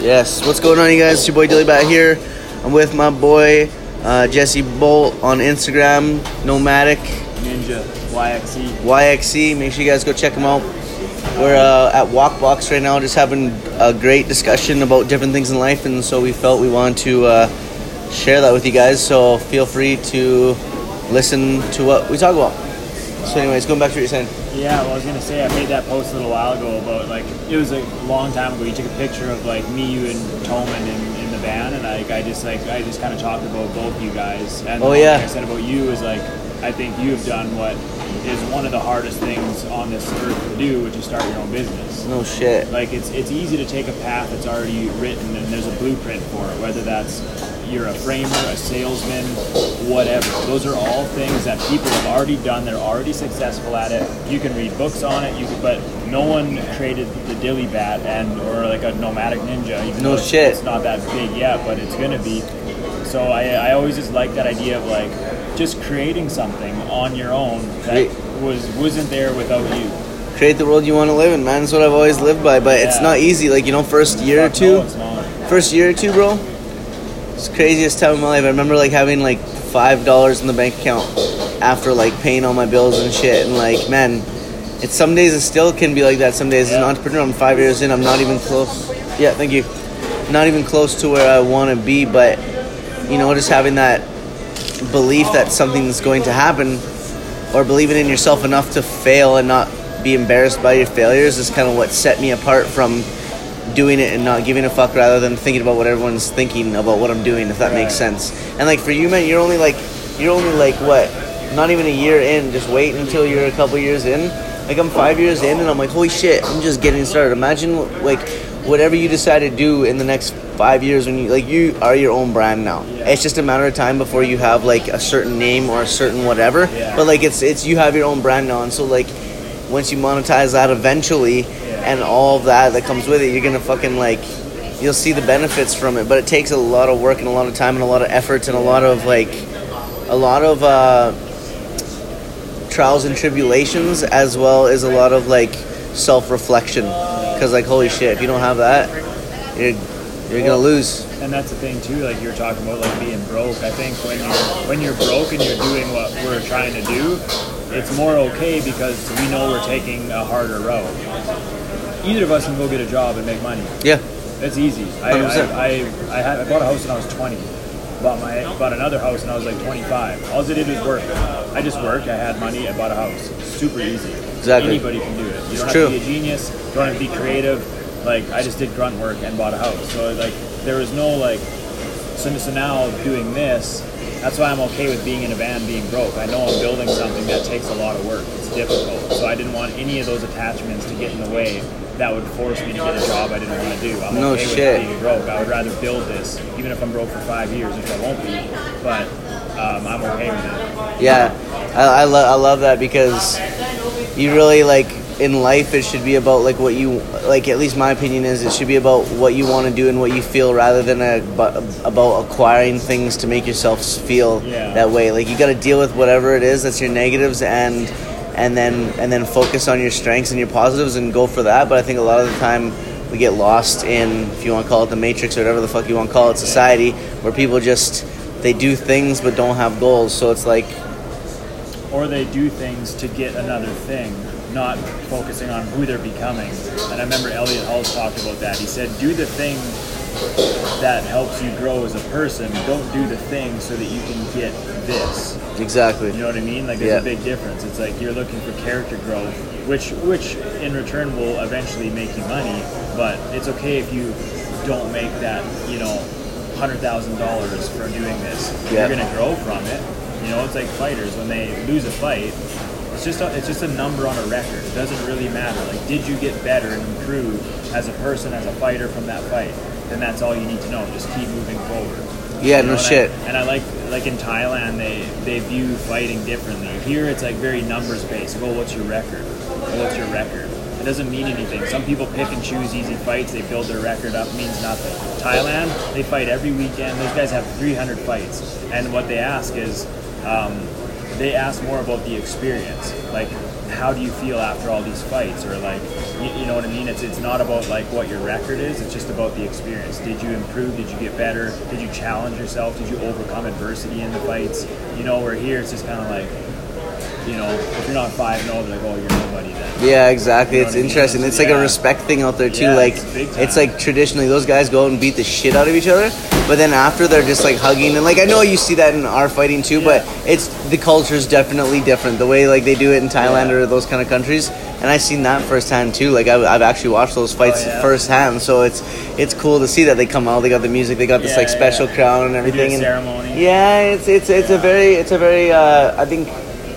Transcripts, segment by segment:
Yes, what's going on, you guys? It's your boy Dilly Bat here. I'm with my boy uh, Jesse Bolt on Instagram, Nomadic Ninja YXE. YXC. Make sure you guys go check him out. We're uh, at Wok Box right now, just having a great discussion about different things in life, and so we felt we wanted to uh, share that with you guys. So feel free to listen to what we talk about. So, anyways, going back to what you're saying. Yeah, well, I was gonna say I made that post a little while ago about like it was a long time ago. You took a picture of like me, you, and Toman in, in the van, and like I just like I just kind of talked about both you guys. And Oh, yeah. I said about you is like I think you have done what is one of the hardest things on this earth to do, which is start your own business. No shit. Like it's it's easy to take a path that's already written and there's a blueprint for it. Whether that's you're a framer, a salesman, whatever. Those are all things that people have already done. They're already successful at it. You can read books on it. You can, but no one created the dilly bat and or like a nomadic ninja. Even No shit. It's not that big yet, but it's gonna be. So I, I always just like that idea of like just creating something on your own that Great. was wasn't there without you. Create the world you want to live in, man. That's what I've always lived by. But it's not easy. Like you know, first year or two. no. First year or two, bro. It's craziest time of my life. I remember like having like five dollars in the bank account after like paying all my bills and shit. And like, man, it's some days it still can be like that. Some days as an entrepreneur, I'm five years in. I'm not even close. Yeah, thank you. Not even close to where I want to be. But you know, just having that belief that something's going to happen, or believing in yourself enough to fail and not be embarrassed by your failures is kind of what set me apart from doing it and not giving a fuck rather than thinking about what everyone's thinking about what I'm doing if that makes sense. And like for you man, you're only like you're only like what? Not even a year in, just wait until you're a couple years in. Like I'm 5 years in and I'm like holy shit, I'm just getting started. Imagine like whatever you decide to do in the next 5 years when you like you are your own brand now. Yeah. It's just a matter of time before you have like a certain name or a certain whatever. Yeah. But like it's it's you have your own brand now and so like once you monetize that eventually and all that that comes with it, you're gonna fucking like you'll see the benefits from it. But it takes a lot of work and a lot of time and a lot of effort and a lot of like a lot of uh, trials and tribulations as well as a lot of like self reflection. Because like holy shit, if you don't have that, you're you're gonna lose. And that's the thing too, like you're talking about like being broke. I think when you're when you're broke and you're doing what we're trying to do, it's more okay because we know we're taking a harder road. Either of us can go get a job and make money. Yeah, That's easy. I, 100%. I, I, I, had, I bought a house when I was 20. Bought my bought another house when I was like 25. All I did was work. I just worked. I had money. I bought a house. Super easy. Exactly. Anybody can do it. You don't true. have to be a genius. You don't have to be creative. Like I just did grunt work and bought a house. So like there was no like. So, so now doing this, that's why I'm okay with being in a van, being broke. I know I'm building something that takes a lot of work. It's difficult. So I didn't want any of those attachments to get in the way that would force me to get a job I didn't want to do. I'm No okay shit. with being broke. I would rather build this, even if I'm broke for five years, which I won't be. But um, I'm okay with it. yeah. I I, lo- I love that because you really like in life it should be about like what you like at least my opinion is it should be about what you want to do and what you feel rather than a, about acquiring things to make yourself feel Yeah. that way like you got to deal with whatever it is that's your negatives and and then and then focus on your strengths and your positives and go for that but i think a lot of the time we get lost in if you want to call it the matrix or whatever the fuck you want to call it society where people just they do things but don't have goals so it's like Or they do things to get another thing, not focusing on who they're becoming. And I remember Elliot Hulse talked about that. He said, do the thing that helps you grow as a person. Don't do the thing so that you can get this. exactly You know what I mean? Like there's Yeah. a big difference. It's like you're looking for character growth, which which in return will eventually make you money. But it's okay if you don't make that, you know, hundred thousand dollars for doing this. Yeah. You're gonna grow from it. You know, it's like fighters when they lose a fight. It's just a, it's just a number on a record. It doesn't really matter. Like, did you get better and improve as a person, as a fighter from that fight? Then that's all you need to know. Just keep moving forward. Yeah, You no and I- shit. and I like like in Thailand they they view fighting differently. Here it's like very numbers based. Well, what's your record? Well, what's your record? It doesn't mean anything. Some people pick and choose easy fights. They build their record up. Means nothing. Thailand they fight every weekend. Those guys have 300 fights, and what they ask is. Um, they ask more about the experience. Like how do you feel after all these fights? Or like you, you know what i mean? It's it's not about like what your record is. It's just about the experience. Did you improve? Did you get better? Did you challenge yourself? Did you overcome adversity in the fights? You know we're here it's just kind of like you know if you're not 5 no oh, they're like oh you're nobody then. Yeah, exactly. You know It's what I mean? interesting. It's like a respect thing out there too. Yeah, like it's it's like traditionally those guys go out and beat the shit out of each other, but then after they're just like hugging. And like I know you see that in our fighting too, but it's the culture is definitely different. The way like they do it in Thailand Yeah. or those kind of countries, and I've seen that firsthand too. Like I've, I've actually watched those fights Oh, yeah? firsthand, so it's it's cool to see that they come out. They got the music, they got this Yeah, like special crown and They do a everything. and- ceremony. yeah, it's it's it's a very it's a very uh, I think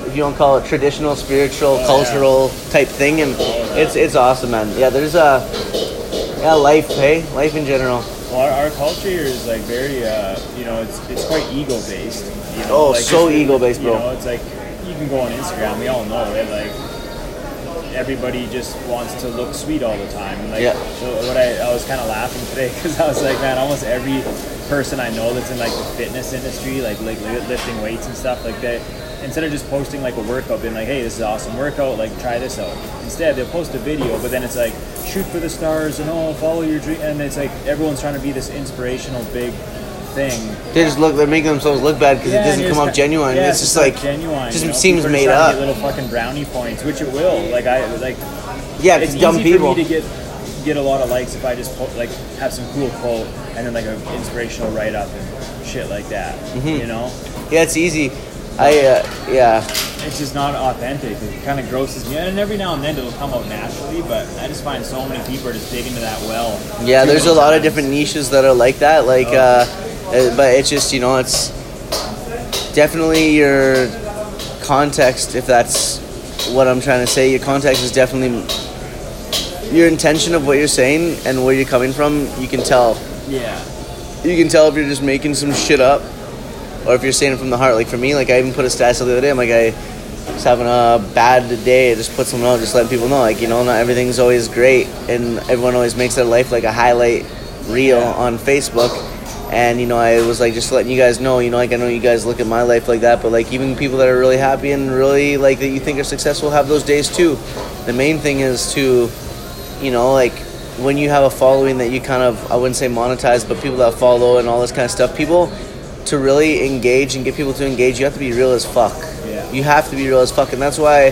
if you want to call it traditional, spiritual, Oh, cultural type thing, and it's it's awesome, man. Yeah, there's a yeah life, hey, life in general. Well, our, our culture here is like very, uh, you know, it's it's quite ego based. You know? Oh, like so ego-based, bro. You know, it's like you can go on Instagram. We all know it. Like everybody just wants to look sweet all the time. And, like, Yeah. So what I, I was kind of laughing today because I was like, man, almost every person I know that's in like the fitness industry, like like lifting weights and stuff, like that. Instead of just posting like a workout, being like, "Hey, this is an awesome workout," like try this out. Instead, they'll post a video, but then it's like, "Shoot for the stars" and "Oh, follow your dream," and it's like everyone's trying to be this inspirational big thing. They just look, they're making themselves look bad because Yeah, it doesn't come off genuine. Yeah, it's just not like genuine. just you know? seems made up. Little fucking brownie points, which it will. Like I like. Yeah, it's it's dumb easy people. for me to get get a lot of likes if I just po- like have some cool quote and then like an inspirational write up and shit like that. Mm-hmm. You know, Yeah, it's easy. I uh, yeah, it's just not authentic. It kind of grosses me, and every now and then it'll come out naturally. But I just find so many people just digging to that well. yeah. There's a lot of different niches that are like that. Like, Oh. uh, but it's just you know it's definitely your context. If that's what I'm trying to say, your context is definitely your intention of what you're saying and where you're coming from. You can tell. Yeah. you can tell if you're just making some shit up or if you're saying it from the heart. Like for me, like I even put a status the other day. I'm like I was having a bad day. I just put something out, just letting people know, like you know, not everything's always great, and everyone always makes their life like a highlight reel Yeah. on Facebook. And you know, I was like just letting you guys know, you know, like I know you guys look at my life like that, but like even people that are really happy and really like that you think are successful have those days too. The main thing is to you know, like when you have a following that you kind of, I wouldn't say monetize, but people that follow and all this kind of stuff, people to really engage and get people to engage, you have to be real as fuck. Yeah. You have to be real as fuck. And that's why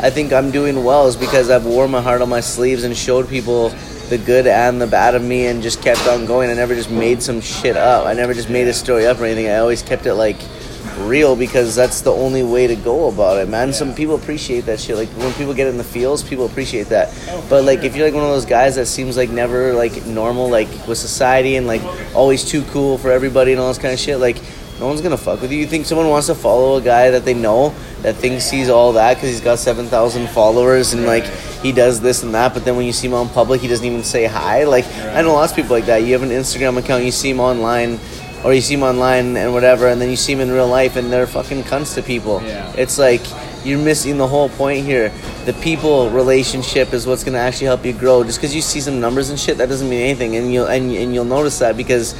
I think I'm doing well, is because I've worn my heart on my sleeves and showed people the good and the bad of me and just kept on going. I never just made some shit up. I never just made a story up or anything. I always kept it like real because that's the only way to go about it, man. Some people appreciate that shit. Like when people get in the fields, people appreciate that. Oh, but like if you're like one of those guys that seems like never like normal, like with society and like always too cool for everybody and all this kind of shit, like no one's gonna fuck with you. You think someone wants to follow a guy that they know that thinks he's all that because he's got seven thousand followers and like he does this and that, but then when you see him on public, he doesn't even say hi. Like I know lots of people like that. You have an Instagram account, you see him online. Or you see him online and whatever, and then you see him in real life, and they're fucking cunts to people. Yeah. It's like you're missing the whole point here. The people relationship is what's gonna actually help you grow. Just because you see some numbers and shit, that doesn't mean anything, and you'll and, and you'll notice that because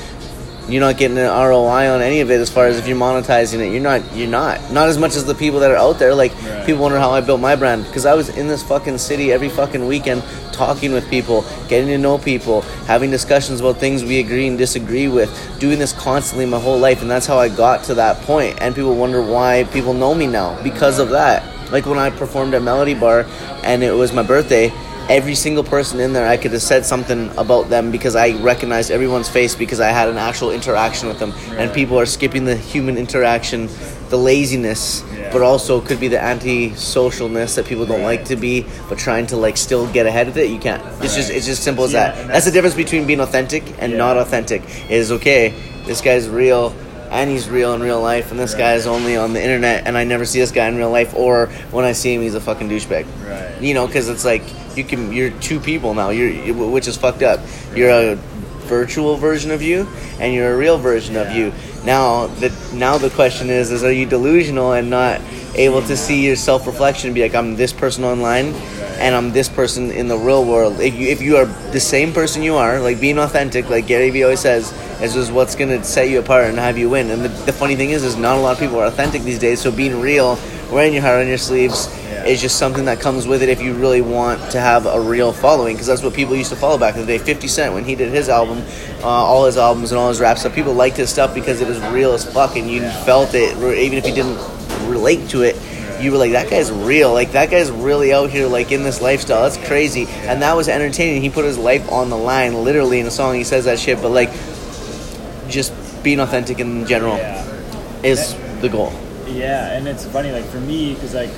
you're not getting an ROI on any of it. As far as if you're monetizing it, you're not. You're not. Not as much as the people that are out there. Like Right. people wonder how I built my brand because I was in this fucking city every fucking weekend, talking with people, getting to know people, having discussions about things we agree and disagree with, doing this constantly my whole life, and that's how I got to that point. And people wonder why people know me now because of that. Like when I performed at Melody Bar, and it was my birthday. Every single person in there, I could have said something about them because I recognized everyone's face because I had an actual interaction with them. And people are skipping the human interaction, the laziness, Yeah. but also could be the anti-socialness that people don't Right. like to be, but trying to like still get ahead of it. You can't. It's just it's just simple as Yeah, that. and That's the difference between being authentic and Yeah. not authentic. Is okay. This guy's real. And he's real in real life, and this Right. guy is only on the internet, and I never see this guy in real life. Or when I see him, he's a fucking douchebag. Right. You know, because it's like you can. You're two people now. You're which is fucked up. You're a virtual version of you, and you're a real version of you. Now the now the question is: is are you delusional and not able to see your self reflection and be like, I'm this person online, and I'm this person in the real world. If you if you are the same person you are, like being authentic, like Gary Vee always says, is just what's gonna set you apart and have you win. And the, the funny thing is, is not a lot of people are authentic these days. So being real, wearing your heart on your sleeves, Yeah. is just something that comes with it if you really want to have a real following. Because that's what people used to follow back in the day. 50 cent when he did his album uh, all his albums and all his rap stuff people liked his stuff because it was real as fuck and you felt it. Even if you didn't relate to it you were like that guy's real. Like that guy's really out here like in this lifestyle. That's crazy. And that was entertaining. He put his life on the line literally in a song. He says that shit but like just being authentic in general Yeah. is the goal Yeah, and it's funny, like for me, because like,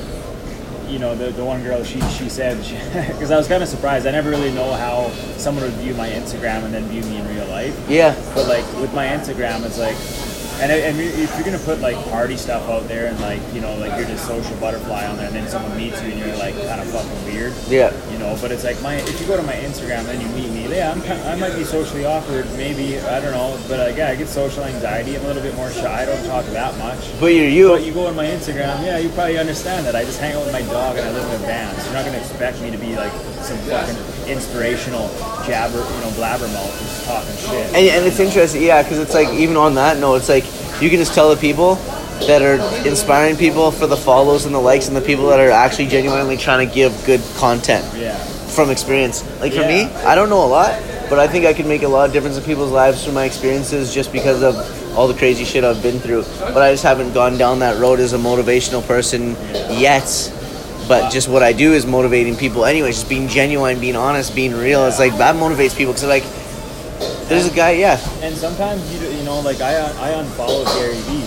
you know, the, the one girl, she she said, because I was kind of surprised. I never really know how someone would view my Instagram and then view me in real life. yeah But like with my Instagram, it's like, and, and if you're gonna put like party stuff out there and like you know like you're just social butterfly on there, and then someone meets you and you're like kind of fucking weird. yeah You know, but it's like my if you go to my Instagram and you meet me, yeah, I'm kind I might be socially awkward, maybe I don't know, but uh, yeah, I get social anxiety. I'm a little bit more shy. I don't talk that much. but you're you But you go on my Instagram, yeah, you probably understand that. I just hang out with my dog and I live in a van. So you're not gonna expect me to be like some fucking inspirational jabber, you know, blabbermouth just talking shit. And, and it's interesting, yeah, because it's like even on that note, it's like you can just tell the people that are inspiring people for the follows and the likes, and the people that are actually genuinely trying to give good content yeah, from experience. Like for me, I don't know a lot, but I think I can make a lot of difference in people's lives through my experiences just because of all the crazy shit I've been through. But I just haven't gone down that road as a motivational person yet. But just what I do is motivating people anyway, just being genuine, being honest, being real. It's like that motivates people because like, there's a guy, yeah, and sometimes you you know like I I unfollowed Gary Vee.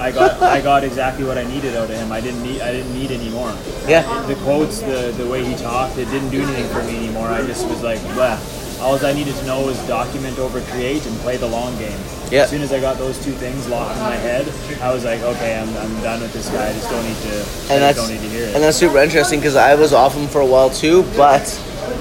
I got I got exactly what I needed out of him. I didn't need I didn't need any more. yeah. The quotes, the the way he talked, it didn't do anything for me anymore. I just was like, blah. All I needed to know was document over create and play the long game. Yeah. As soon as I got those two things locked in my head, I was like, okay, I'm, I'm done with this guy. I just don't need to. I and that's don't need to hear it. and that's super interesting because I was off him for a while too, but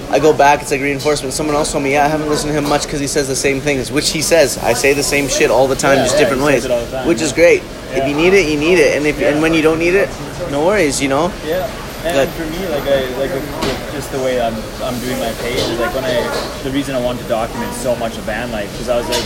I go back. It's like reinforcement. Someone else told me, yeah, I haven't listened to him much because he says the same things, which he says. I say the same shit all the time, Yeah, just yeah, different ways, says it all the time, which is yeah. great. If you need it, you need it, and if Yeah. and when you don't need it, no worries, you know. Yeah, and But- for me, like I like with, with just the way I'm I'm doing my page is like when I the reason I wanted to document so much of van life because I was like,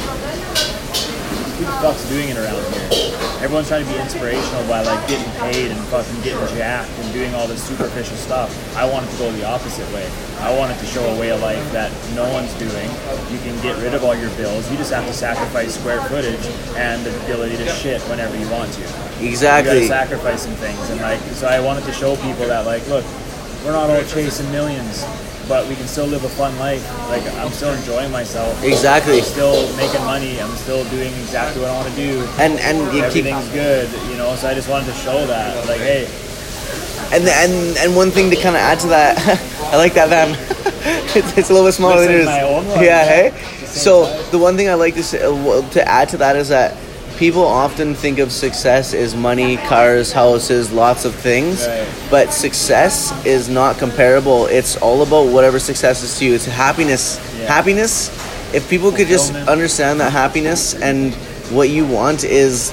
who the fuck's doing it around here? Everyone's trying to be inspirational by like getting paid and fucking getting jacked and doing all this superficial stuff. I wanted to go the opposite way. I wanted to show a way of life that no one's doing. You can get rid of all your bills. You just have to sacrifice square footage and the ability to shit whenever you want to you Exactly. gotta sacrifice some things and like so i wanted to show people that like look we're not all chasing millions but we can still live a fun life like i'm still enjoying myself Exactly. i'm still making money i'm still doing exactly what i want to do And and you keep everything's good you know so i just wanted to show that like hey and and and one thing to kind of add to that, I like that van. it's, it's a little bit smaller Looks than like it is. yeah, yeah. hey. The So size. the one thing I like to say, uh, to add to that is that people often think of success as money, cars, houses, lots of things. Right. But success is not comparable. It's all about whatever success is to you. It's happiness. Yeah. Happiness. If people could just understand that happiness and what you want is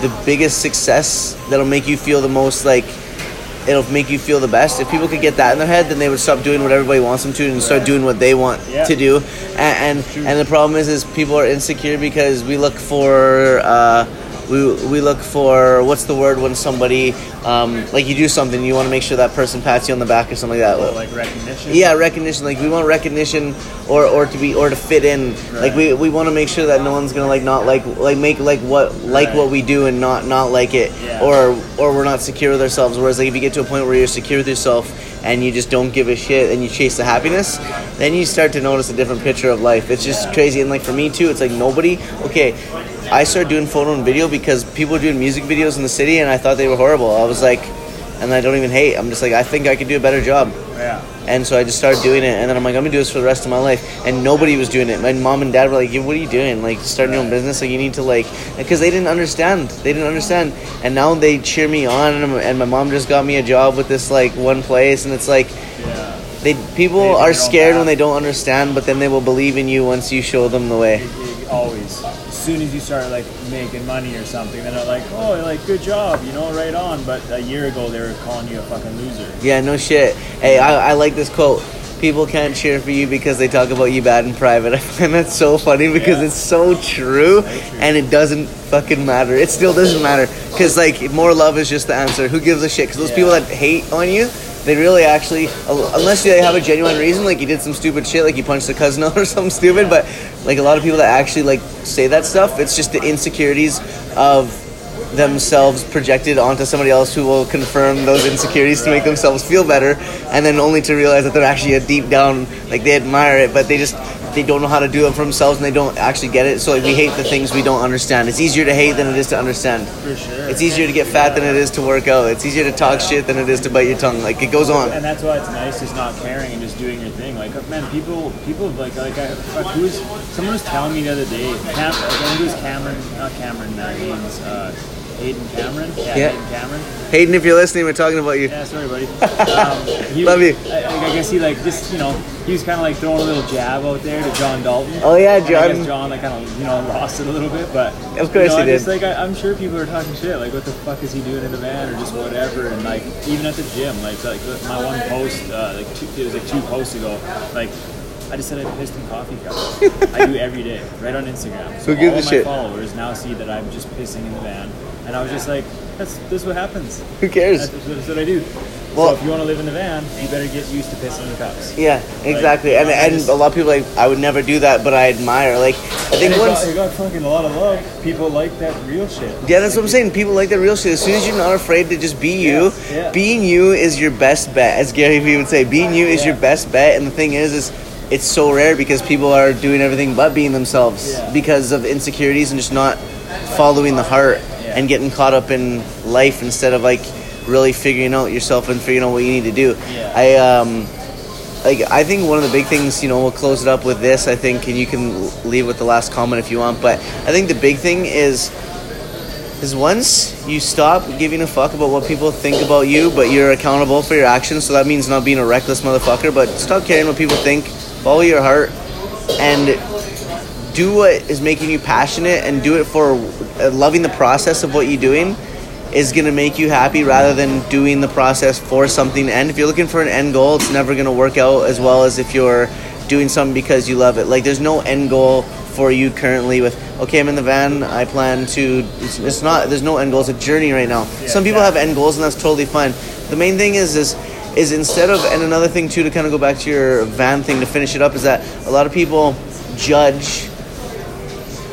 the biggest success that'll make you feel the most like it'll make you feel the best. If people could get that in their head, then they would stop doing what everybody wants them to and start doing what they want Yeah. to do. And and, and the problem is, is people are insecure because we look for. Uh, we, we look for what's the word when somebody um, like you do something you want to make sure that person pats you on the back or something like that. Like recognition? Yeah recognition like we want recognition or or to be or to fit in. Like we, we want to make sure that no one's gonna like not like like make like what like Right. what we do and not not like it. Yeah. or or we're not secure with ourselves. Whereas like if you get to a point where you're secure with yourself and you just don't give a shit and you chase the happiness then you start to notice a different picture of life. It's just crazy. And like for me too it's like nobody okay i started doing photo and video because people were doing music videos in the city and i thought they were horrible i was like and i don't even hate i'm just like i think i could do a better job yeah and so I just started doing it, and then I'm like, I'm gonna do this for the rest of my life. And nobody was doing it. My mom and dad were like, "Yeah, "What are you doing? Like, starting your own business? Like, you need to like," because they didn't understand. They didn't understand, and now they cheer me on. And, and my mom just got me a job with this like one place, and it's like yeah they people Paving are scared when they don't understand, but then they will believe in you once you show them the way. Always soon as you start like making money or something then they're like oh like good job you know right on but a year ago they were calling you a fucking loser Yeah, no shit. Hey, I, I like this quote. people can't cheer for you because they talk about you bad in private. I find that so funny because Yeah. it's so true, and it doesn't fucking matter. It still doesn't matter because like more love is just the answer. Who gives a shit? Because those Yeah. people that hate on you. They really actually, unless they have a genuine reason, like you did some stupid shit, like you punched a cousin out or something stupid. But like a lot of people that actually like say that stuff, it's just the insecurities of themselves projected onto somebody else who will confirm those insecurities to make themselves feel better and then only to realize that they're actually a deep down like they admire it but they just they don't know how to do it for themselves and they don't actually get it so like we hate the things we don't understand it's easier to hate than it is to understand For sure. it's easier to get fat than it is to work out it's easier to talk shit than it is to bite your tongue like it goes on and that's why it's nice just not caring and just doing your thing. Like man, people people like like I who was someone was telling me the other day. Cam, I think it was Cameron, not Cameron. Hayden's uh, Hayden Cameron. Yeah, Yeah. Hayden Cameron. Hayden if you're listening we're talking about you Yeah, sorry, buddy. Um, he, Love you. I, I guess he like just you know he was kind of like throwing a little jab out there to John Dalton. Oh, yeah, And I John. guess John like kind of you know lost it a little bit, but Of course you know, he I just, did. like I, I'm sure people are talking shit like what the fuck is he doing in the van or just whatever, and like even at the gym, like like my one post uh, like two, it was like two posts ago, like. I just said I pissed in coffee cups. I do every day, right on Instagram. So Who gives all my shit? followers now see that I'm just pissing in the van, and I was just like, "That's this is what happens. who cares That's, that's what I do. Well- so if you want to live in the van, you better get used to pissing in cups. yeah exactly and, I and just- a lot of people like I would never do that but I admire like I think And once got, got fucking a lot of love. People like that real shit. Yeah, that's what I'm saying. People like that real shit. As soon as you're not afraid to just be you, yeah. being you is your best bet. As Gary Vee would say, being you is Yeah. your best bet. And the thing is, is it's so rare because people are doing everything but being themselves Yeah. because of insecurities and just not following the heart Yeah. and getting caught up in life instead of like really figuring out yourself and figuring out what you need to do. Yeah. I um like I think one of the big things, you know, we'll close it up with this. I think, and you can leave with the last comment if you want. But I think the big thing is is once you stop giving a fuck about what people think about you, but you're accountable for your actions. So that means not being a reckless motherfucker, but stop caring what people think. Follow your heart and do what is making you passionate and do it for Uh, loving the process of what you're doing is going to make you happy rather than doing the process for something And. If you're looking for an end goal, it's never going to work out as well as if you're doing something because you love it. Like there's no end goal for you currently with okay, I'm in the van, I plan to it's, it's not there's no end goal, it's a journey right now. Yeah, Some people have end goals and that's totally fine. The main thing is is is instead of and another thing too to kind of go back to your van thing to finish it up is that a lot of people judge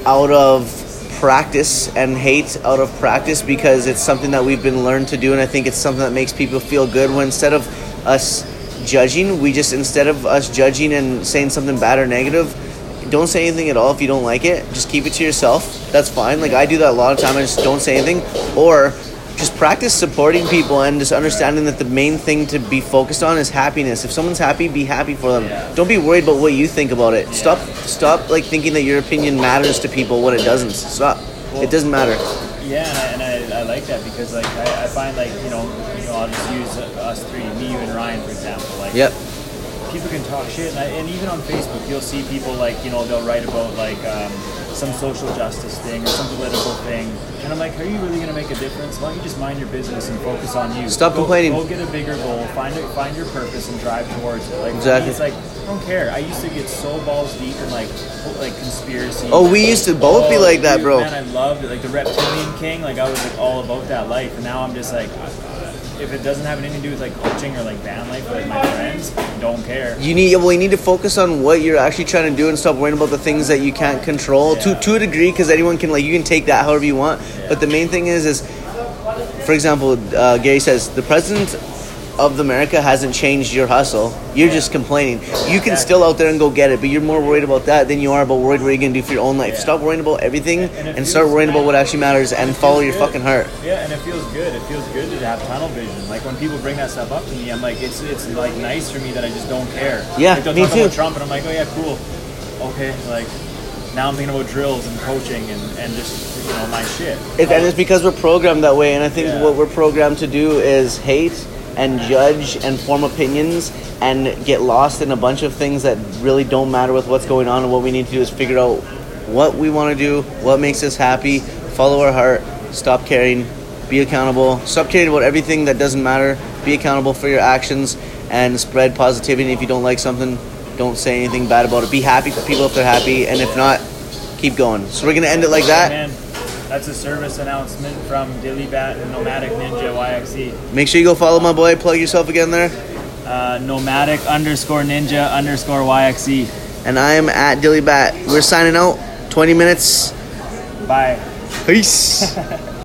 out of practice and hate out of practice because it's something that we've been learned to do and I think it's something that makes people feel good when instead of us judging we just instead of us judging and saying something bad or negative don't say anything at all if you don't like it. Just keep it to yourself. That's fine. Like I do that a lot of time. I just don't say anything. Or just practice supporting people and just understanding that the main thing to be focused on is happiness. If someone's happy, be happy for them. Yeah. Don't be worried about what you think about it. Stop stop like thinking that your opinion matters to people when it doesn't. Stop. it doesn't matter. Yeah, and, I, and I, I like that because like I, I find like you know you know I'll just use us three, me, you, and Ryan for example. Like Yep. People can talk shit, and, I, and even on Facebook, you'll see people like you know they'll write about like um, some social justice thing or some political thing, and I'm like, are you really gonna make a difference? Why don't you just mind your business and focus on you? Stop Go- complaining. Go get a bigger goal. Find it. Find your purpose and drive towards it. Like me, Exactly. it's like I don't care. I used to get so balls deep in like like conspiracy. Oh, we used to both be like that, dude, bro. Man, I loved it. Like the reptilian king. Like I was like all about that life, and now I'm just like. If it doesn't have anything to do with like coaching or like van life or like my friends, don't care. You need well, you need to focus on what you're actually trying to do and stop worrying about the things that you can't control Yeah. to to a degree because anyone can like you can take that however you want. But the main thing is is for example, uh, Gary says the president of America hasn't changed your hustle. You're just complaining. You can still out there and go get it, but you're more worried about that than you are about worried what you're gonna do for your own life. Yeah. Stop worrying about everything And it and start worrying about what actually matters and follow your good. fucking heart. Yeah, and it feels good. It feels good to have tunnel vision. Like when people bring that stuff up to me, I'm like, it's it's like nice for me that I just don't care. Yeah, like, they'll me talk too. about Trump, and I'm like, oh yeah, cool. Okay, like now I'm thinking about drills and coaching and, and just you know my shit. It, and it's because we're programmed that way. And I think Yeah. what we're programmed to do is hate and judge and form opinions and get lost in a bunch of things that really don't matter with what's going on. And what we need to do is figure out what we want to do, what makes us happy, follow our heart, stop caring, be accountable, stop caring about everything that doesn't matter, be accountable for your actions, and spread positivity. If you don't like something, don't say anything bad about it. Be happy for people if they're happy, and if not, keep going. So we're gonna end it like that. That's a service announcement from Dilly Bat and Nomadic Ninja YXE. Make sure you go follow my boy. Plug yourself again there. Uh, nomadic underscore ninja underscore YXE. And I am at Dilly Bat. We're signing out. 20 minutes. Bye. Peace.